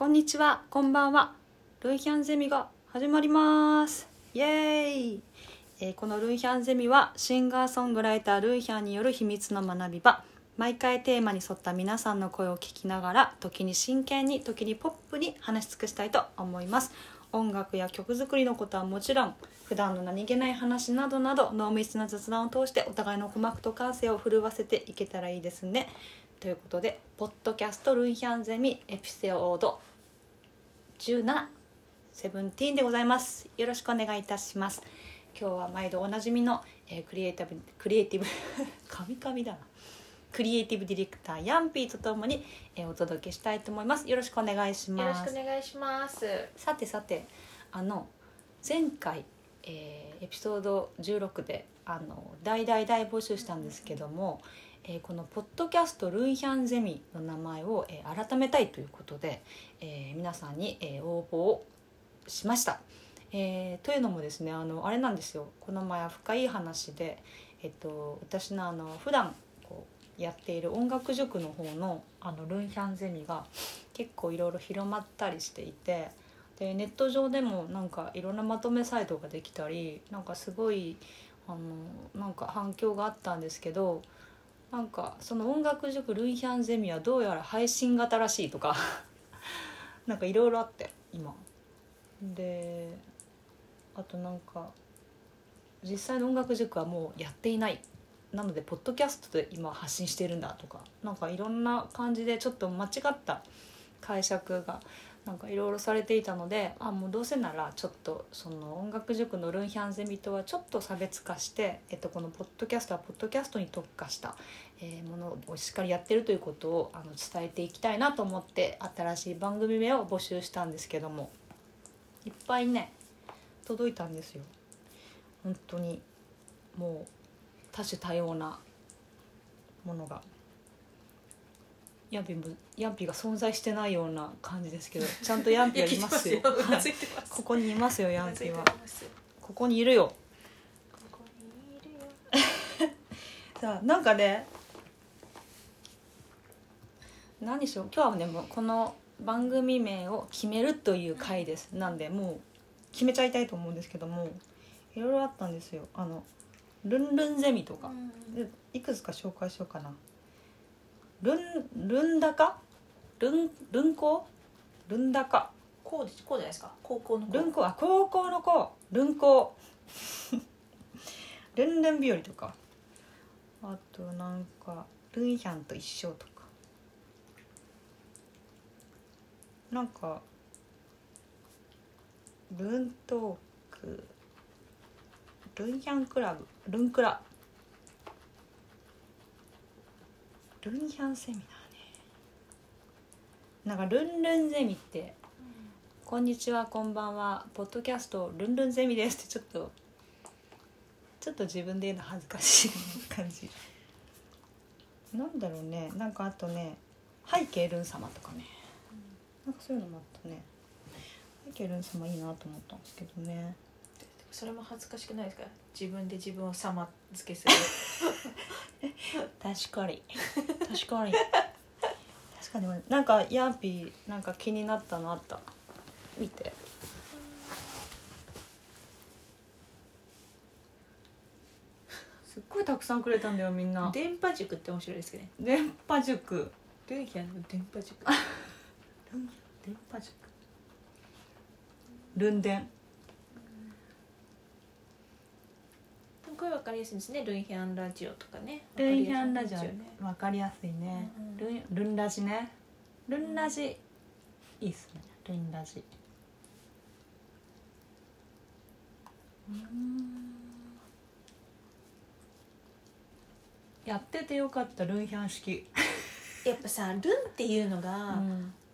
こんにちは、こんばんは。ルンヒャンゼミが始まります。イエーイ、えーこのルンヒャンゼミはシンガーソングライタールンヒャンによる秘密の学び場。毎回テーマに沿った皆さんの声を聞きながら、時に真剣に、時にポップに話し尽くしたいと思います。音楽や曲作りのことはもちろん、普段の何気ない話などなど、濃密な雑談を通してお互いの鼓膜と感性を震わせていけたらいいですね。ということで、ポッドキャストルンヒャンゼミエピソード17セブンティーンでございます。よろしくお願いいたします。今日は毎度おなじみの、えークリエイティブクリエイティブ神々だな。クリエイティブディレクターヤンピーとともに、えーお届けしたいと思います。よろしくお願いしよろますしくお願いします。さてさてあの前回、えーエピソード16であの大大大募集したんですけども、えーこのポッドキャストルンヒャンゼミの名前を、えー改めたいということで、えー皆さんに、えー応募をしました。えーというのもですねあのあれなんですよこの前深い話で、えっと、私のあの普段こうやっている音楽塾の方のあのルンヒャンゼミが結構いろいろ広まったりしていてでネット上でもなんかいろんなまとめサイトができたりなんかすごいあのなんか反響があったんですけどなんかその音楽塾ルンヒャンゼミはどうやら配信型らしいとか なんかいろいろあって今。であとなんか実際の音楽塾はもうやっていない。なのでポッドキャストで今発信してるんだとかなんかいろんな感じでちょっと間違った解釈がなんかいろいろされていたのであもうどうせならちょっとその音楽塾のルンヒャンゼミとはちょっと差別化して、えっと、このポッドキャストはポッドキャストに特化した、えーものをしっかりやってるということをあの伝えていきたいなと思って新しい番組名を募集したんですけども。いっぱいね届いたんですよ。本当にもう多種多様なものが。ヤンピもヤンピが存在してないような感じですけどちゃんとヤンピはいますよ。うなずい。ここにいますよヤンピは。ここにいるよ。ここにいるよ。さあなんかね何しよう。今日はねもうこの番組名を決めるという回です。なんでもう決めちゃいたいと思うんですけどもいろいろあったんですよ。あのルンルンゼミとか、でいくつか紹介しようかなルンルンダカ？ルンルンコ？ルンダカ？こうですこうじゃないですか？高校の子。ルンコ？あ高校の子。ルンコ？ルンルン日和とか。あとなんかルンヒャンと一緒とか。なんかルントーク。ルンヒャンクラブ？ルンクラルンヒャンセミナーね。なんかルンルンゼミってこんにちはこんばんはポッドキャストルンルンゼミですってちょっとちょっと自分で言うの恥ずかしい感じ。なんだろうね。なんかあとね背景ルン様とかね。なんかそういうのもあったね。背景ルン様いいなと思ったんですけどねそれも恥ずかしくないですか？自分で自分を様付けする。確かに。確かに。確かに。なんかヤンピーなんか気になったのあった？見て。すっごいたくさんくれたんだよみんな。電波塾って面白いですけどね。電波塾。ルンヒャンの電波塾？電波塾。ルンデンこれわかりやすいですね。ルンヒャンラジオとかね。ルンヒャンラジオね。わかりやすいね。うんうん。ルンルンラジね。ルンラジいいっすね。ルンラジ。やっててよかったルンヒャン式、やっぱさルンっていうのが、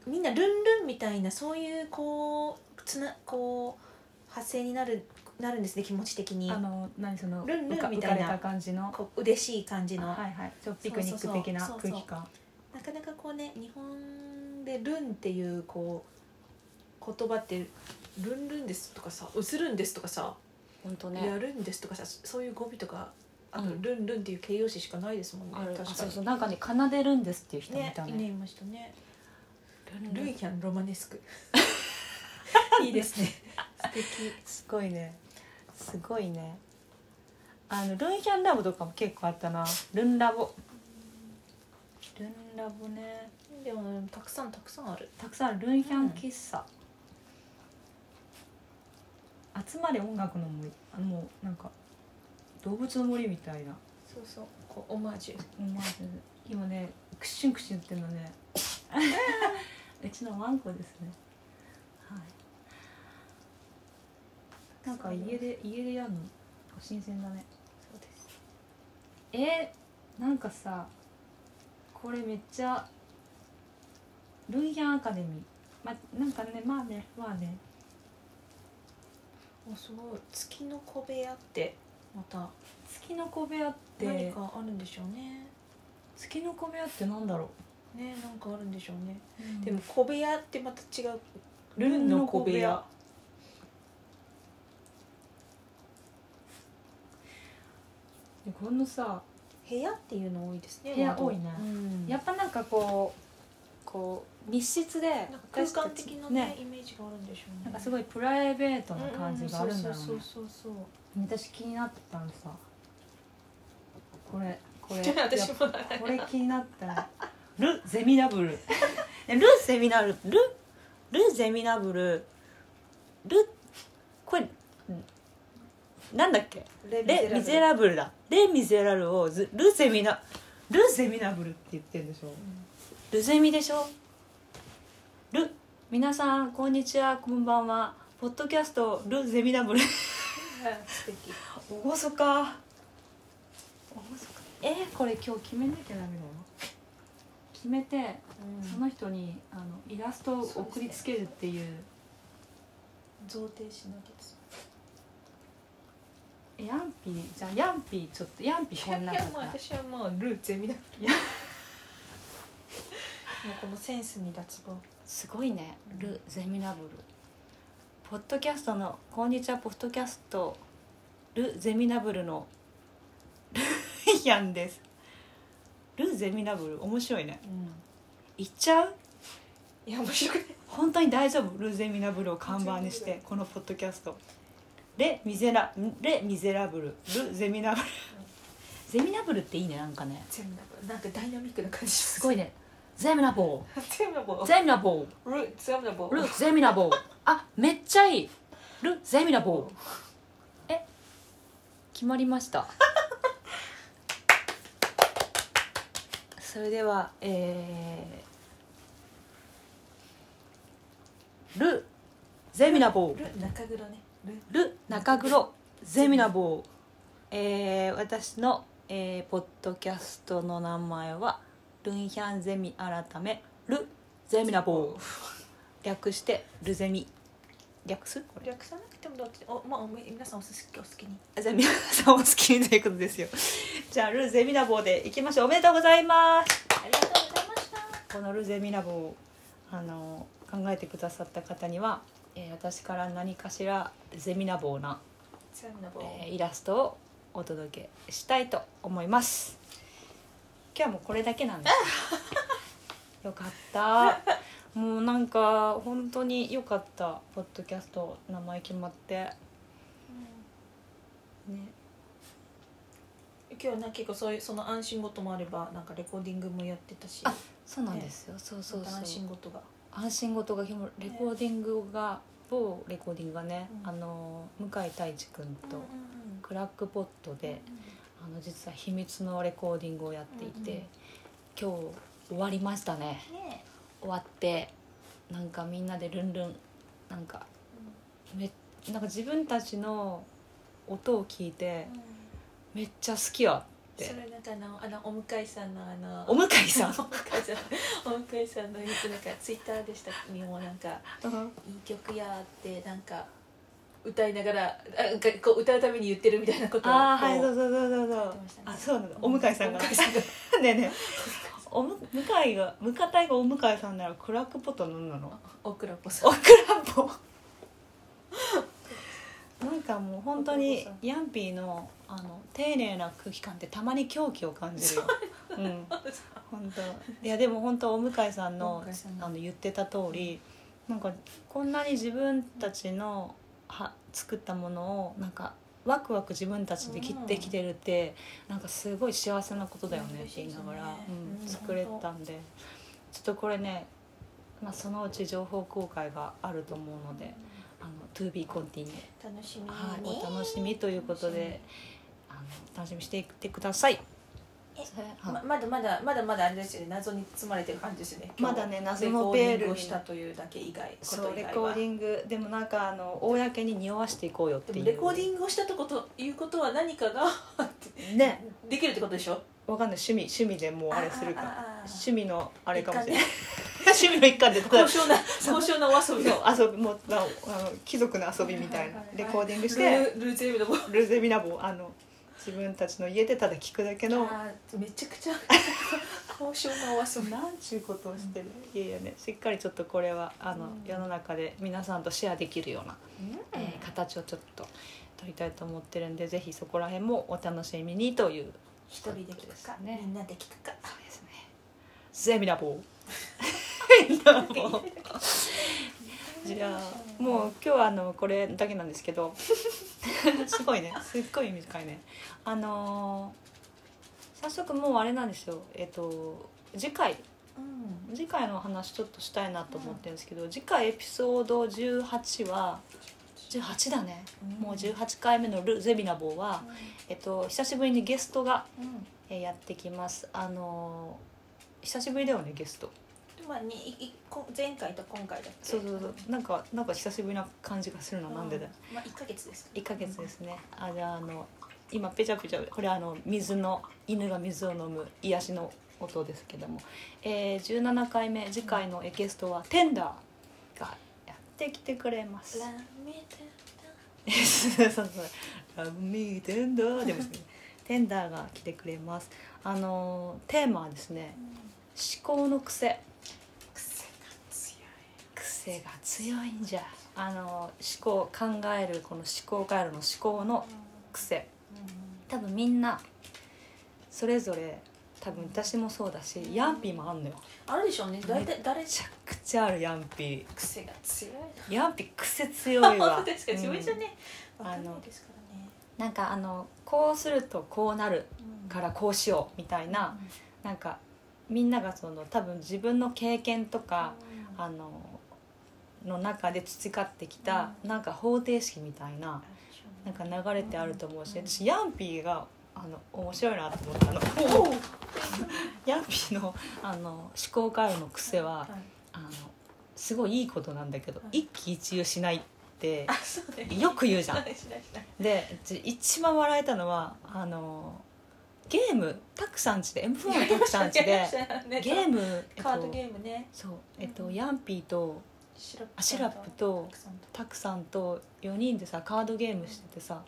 みんなルンルンみたいなそういうこうつなこう発声になるなるんですね気持ち的に。あの何そのルンルンみたいな。感じの？こう嬉しい感じの、はいはい。ちょっとピクニック的なそうそう。そう空気感。なかなかこうね日本でルンっていうこう言葉ってルンルンですとかさ映るんですとかさ、本当やるんですとかさそういう語尾とかあと、うん。ルンルンっていう形容詞しかないですもんね。確かに。そうそう。なんかね奏でるんですっていう人みね。たいな、ねいましたね。ルンヒャンロマネスク。いいですね。素敵。すごいねすごいね。あのルンヒャンラボとかも結構あったな。ルンラボ。ルンラボね。でもたくさんたくさんある。たくさんある。ルンヒャン喫茶、集まれ音楽の森。あのもうなんか動物の森みたいな。そうそう。こうオマージュ。思わず今ねクッシュンクッシュンってんのね。うちのワンコですね。はいなんか家で家でやるの？新鮮だね。そうです。えー、なんかさこれめっちゃルンヒャンアカデミー。まなんかねまあねまあね。おすごい。月の小部屋ってまた。月の小部屋って何かあるんでしょうね。月の小部屋ってなんだろねなんかあるんでしょうね、うでも小部屋ってまた違う。ルンの小部屋このさ部屋っていうの多いですね部屋多いね。うん。やっぱなんかこうこう密室で空間的なねイメージがあるんでしょうね。なんかすごいプライベートな感じがあるんだろうね。そうそうそう私気になったのさ。これこれ。そう私もこれ気になった ル・ゼミナブル。ル・ゼミナブルル・ル・ゼミナブルルこれなんだっけ？レレ・ミゼラブル。だ。レ・ミゼラルをズル・ゼミナル・ゼミナブルって言ってるんでしょ？ルゼミでしょ？ル？皆さんこんにちはこんばんは。ポッドキャストル・ゼミナブル。素敵。おごそかおごそかえー、これ今日決めなきゃダメだよ決めてその人にあのイラストを送りつけるっていう。贈呈しなきゃです。えヤンピーじゃあヤンピーちょっとヤンピーこんいなか。っもう私はもうルーゼミだもうこのセンスに脱帽。すごいね。ル・ゼミナブル。ポッドキャストの「こんにちはポッドキャストル・ゼミナブル」のルイヤンです。ル・ゼミナブル面白いね。うん。言っちゃう？いや面白くない。本当に大丈夫？ル・ゼミナブルを看板にしてこのポッドキャストレ・ミゼラレ・ミゼラブルル・ゼミナブル。ゼミナブルっていいねなんかね。全部なんかダイナミックな感じす。すごいね。ゼミナボー。ゼミナボー。ル全部もル・ゼミナボー。あめっちゃいい。ル・ゼミナボー。え決まりました。それではえー、ル・ゼミナボー。ル中黒ねルル中黒ゼミナボー、えー、私の、えー、ポッドキャストの名前はルンヒャンゼミ改めルゼミナボー。略してルゼミ。略す？これ。略さなくてもどっち？おまあ皆さんお好きお好きに。あじゃあ皆さんお好きにということですよ。じゃあルゼミナボーでいきましょう。おめでとうございます。ありがとうございました。このルゼミナボをあの考えてくださった方には、えー私から何かしらゼミナボーなえーイラストをお届けしたいと思います。今日はもうこれだけなんです。よかった。もうなんか本当によかった。ポッドキャスト名前決まって。ね。今日はな結構そういうその安心事もあればなんかレコーディングもやってたし。あそうなんですよ、そうそうそう。安心事が安心事が今レコーディングが、某レコーディングがね、うん。あの向井太一君とクラックポットで、あの実は秘密のレコーディングをやっていて、うんうん今日終わりましたね。ね終わってなんかみんなでルンルンなんかめなんか自分たちの音を聞いてめっちゃ好きやそれなんかあのあのお向いさんのあのお向井さんお向いさん？お向いさんのよくなんかツイッターでしたにもなんかいい曲やってなんか歌いながらあなんかこう歌うために言ってるみたいなことをああはいこそううそうそうそう。そうね。あそうなん。が。お向井さんが。ねえねえ。おむ向井が向かたいがお向井さんならクラックポットなんなの大倉子さ。んおクラッポかもう本当にヤンピーのあの丁寧な空気感ってたまに狂気を感じるよ。う。ん、本当。いやでも本当お向井さんのあの言ってた通りなんかこんなに自分たちのは作ったものをなんかワクワク自分たちで切ってきてるって、なんかすごい幸せなことだよねって言いながら、ね。うんうん。作れたんで。ちょっとこれね、まあ、そのうち情報公開があると思うので「あの To be continue」楽しみに、はい、お楽しみということであの楽しみにしていってください。ままだまだまだまだあれですよね。謎に包まれてる感じですよね。まだね謎のベール。にレコーディングをしたというだけ以外そうレコーディングでもなんかあの公に匂わしていこうよっていう。レコーディングをしたとこということは何かがね。できるってことでしょ？わかんない。趣味趣味でもうあれするか趣味のあれかもしれない。一 趣味の一環で高尚な高尚なお遊び。をそう遊びもうあのあの貴族の遊びみたいな。レコーディングして。ルーゼミのルーゼミナボ。あの自分たちの家でただ聞くだけの。めちゃくちゃ。高尚なお遊び。なんちゅうことをしてる。いやいやねしっかりちょっとこれはあの、うん。世の中で皆さんとシェアできるような、うん。えー形をちょっと取りたいと思ってるんでぜひそこら辺もお楽しみにという一人で聞くか、ね。みんなで聞くか。そうですね。ゼミナボ ーゼミナボーじゃあもう今日はあのこれだけなんですけど。すごいね。すっごい短いね。あのー早速もうあれなんですよ。えっと次回。うん。次回の話ちょっとしたいなと思ってるんですけど、次回エピソード18は18だね、もう18回目のル・ゼミナボーは、えっと、久しぶりにゲストがうん。えーやってきます。あのー久しぶりだよねゲストまあにいいこ前回と今回だそうそうそう。なんかなんか久しぶりな感じがするのなんでだ？よまあ一ヶ月です1ヶ月ですね。あじゃああの今ペチャペチャこれあの水の犬が水を飲む癒しの音ですけども、えー、17回目次回のエゲストはテンダーがやってきてくれます。ラミテそうそうラブミーテンダーでもね。テンダーが来てくれます。あのテーマはですね思考の癖癖が強いんじゃ。あの思考考えるこの思考回路の思考の癖。多分みんなそれぞれ多分私もそうだしヤンピーもあんのよ。あるでしょうね。大体誰？めちゃくちゃあるヤンピ。癖が強い。ーヤンピー癖強いわ。確かに自分じゃうんねん。わかんないですからね。なんかあのこうするとこうなるうん。からこうしようみたいななんかみんながその多分自分の経験とかうん。あのの中で培ってきたなんか方程式みたいななんか流れてあると思うし私ヤンピーがあの面白いなと思ったの。ヤンピーのあの思考回路の癖ははい。あのすごいいいことなんだけどはい。一喜一憂しないってよく言うじゃん。でじ一番笑えたのはあのゲームタクさんちで M4 のタクさんちで ねゲーム、えっカードと、ゲームね。そうえっとうんヤンピーとシラップとタクさんと。4人でさカードゲームしててさ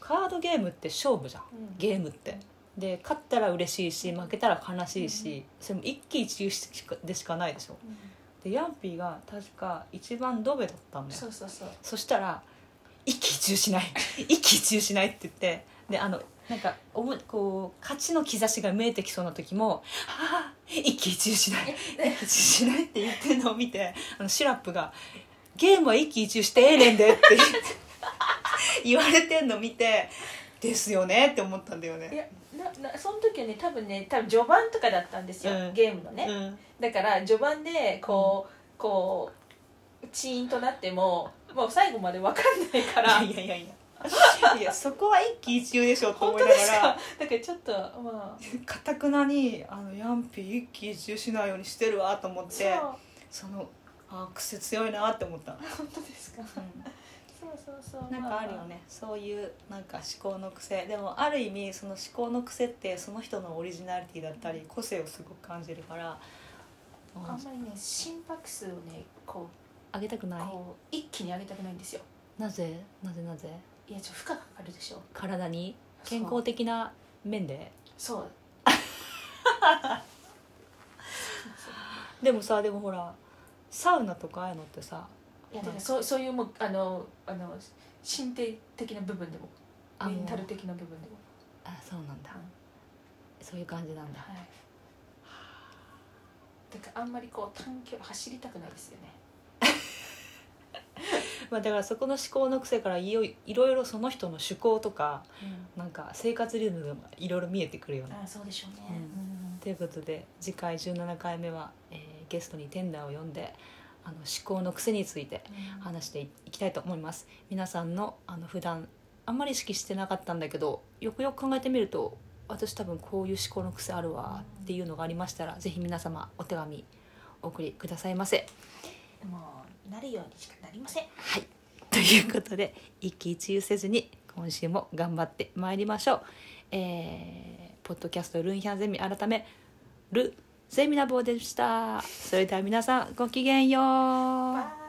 カードゲームって勝負じゃんうん。ゲームって。で勝ったら嬉しいし負けたら悲しいしそれも一喜一憂しかでしかないでしょ。うん。でヤンピーが確か一番ドベだったんだよ。そうそうそう。そしたら「一喜一憂しない。一喜一憂しない」って言ってであのなんかおもこう勝ちの兆しが見えてきそうな時も「はあ一喜一憂しない。一喜一憂しない」って言ってるのを見てあのシラップが「ゲームは一喜一憂してええねんで」って 言われてんの見て「ですよね」って思ったんだよいね。やななその時はね多分ね多分序盤とかだったんですよ、うん。ゲームのね、うん。だから序盤でこう、こうチーンとなってももう最後まで分かんないから。いやいやいや いやそこは一喜一憂でしょと本思いなが当ですか？らだからちょっとまあ。かたくなにあのヤンピー一喜一憂しないようにしてるわと思ってそのあ癖強いなって思った、本当ですか、そうそうそう。なんかあるよね。そういうなんか思考の癖。でもある意味その思考の癖ってその人のオリジナリティだったり個性をすごく感じるから、うん。あんまりね心拍数をねこあげたくない？うこう一気に上げたくないんですよ。なぜ？なぜ？なぜ？いやちょっと負荷がかかるでしょ。体に？健康的な面で？そう。でもさでもほらサウナとかああいうのってさいやだからそうそういうもうあのあの身体的な部分でもメンタル的な部分でも。あそうなんだ、うん。そういう感じなんだ。はい。だからあんまりこう短距離走りたくないですよねまあだからそこの思考の癖からいよいいろいろその人の趣向とかなんか生活リズムがいろいろ見えてくるよねあそうでしょうね。うん。ということで次回17回目は、えーゲストにテンダーを呼んであの思考の癖についてうん。話していきたいと思います。皆さんのあの普段あんまり意識してなかったんだけどよくよく考えてみると私多分こういう思考の癖あるわっていうのがありましたらぜひ皆様お手紙お送りくださいませ。もうなるようにしかなりません。はい。ということで一喜一憂せずに今週も頑張ってまいりましょう。えー、ポッドキャストルンヒャンゼミ改めルゼミナボーでした。それでは皆さんごきげんよう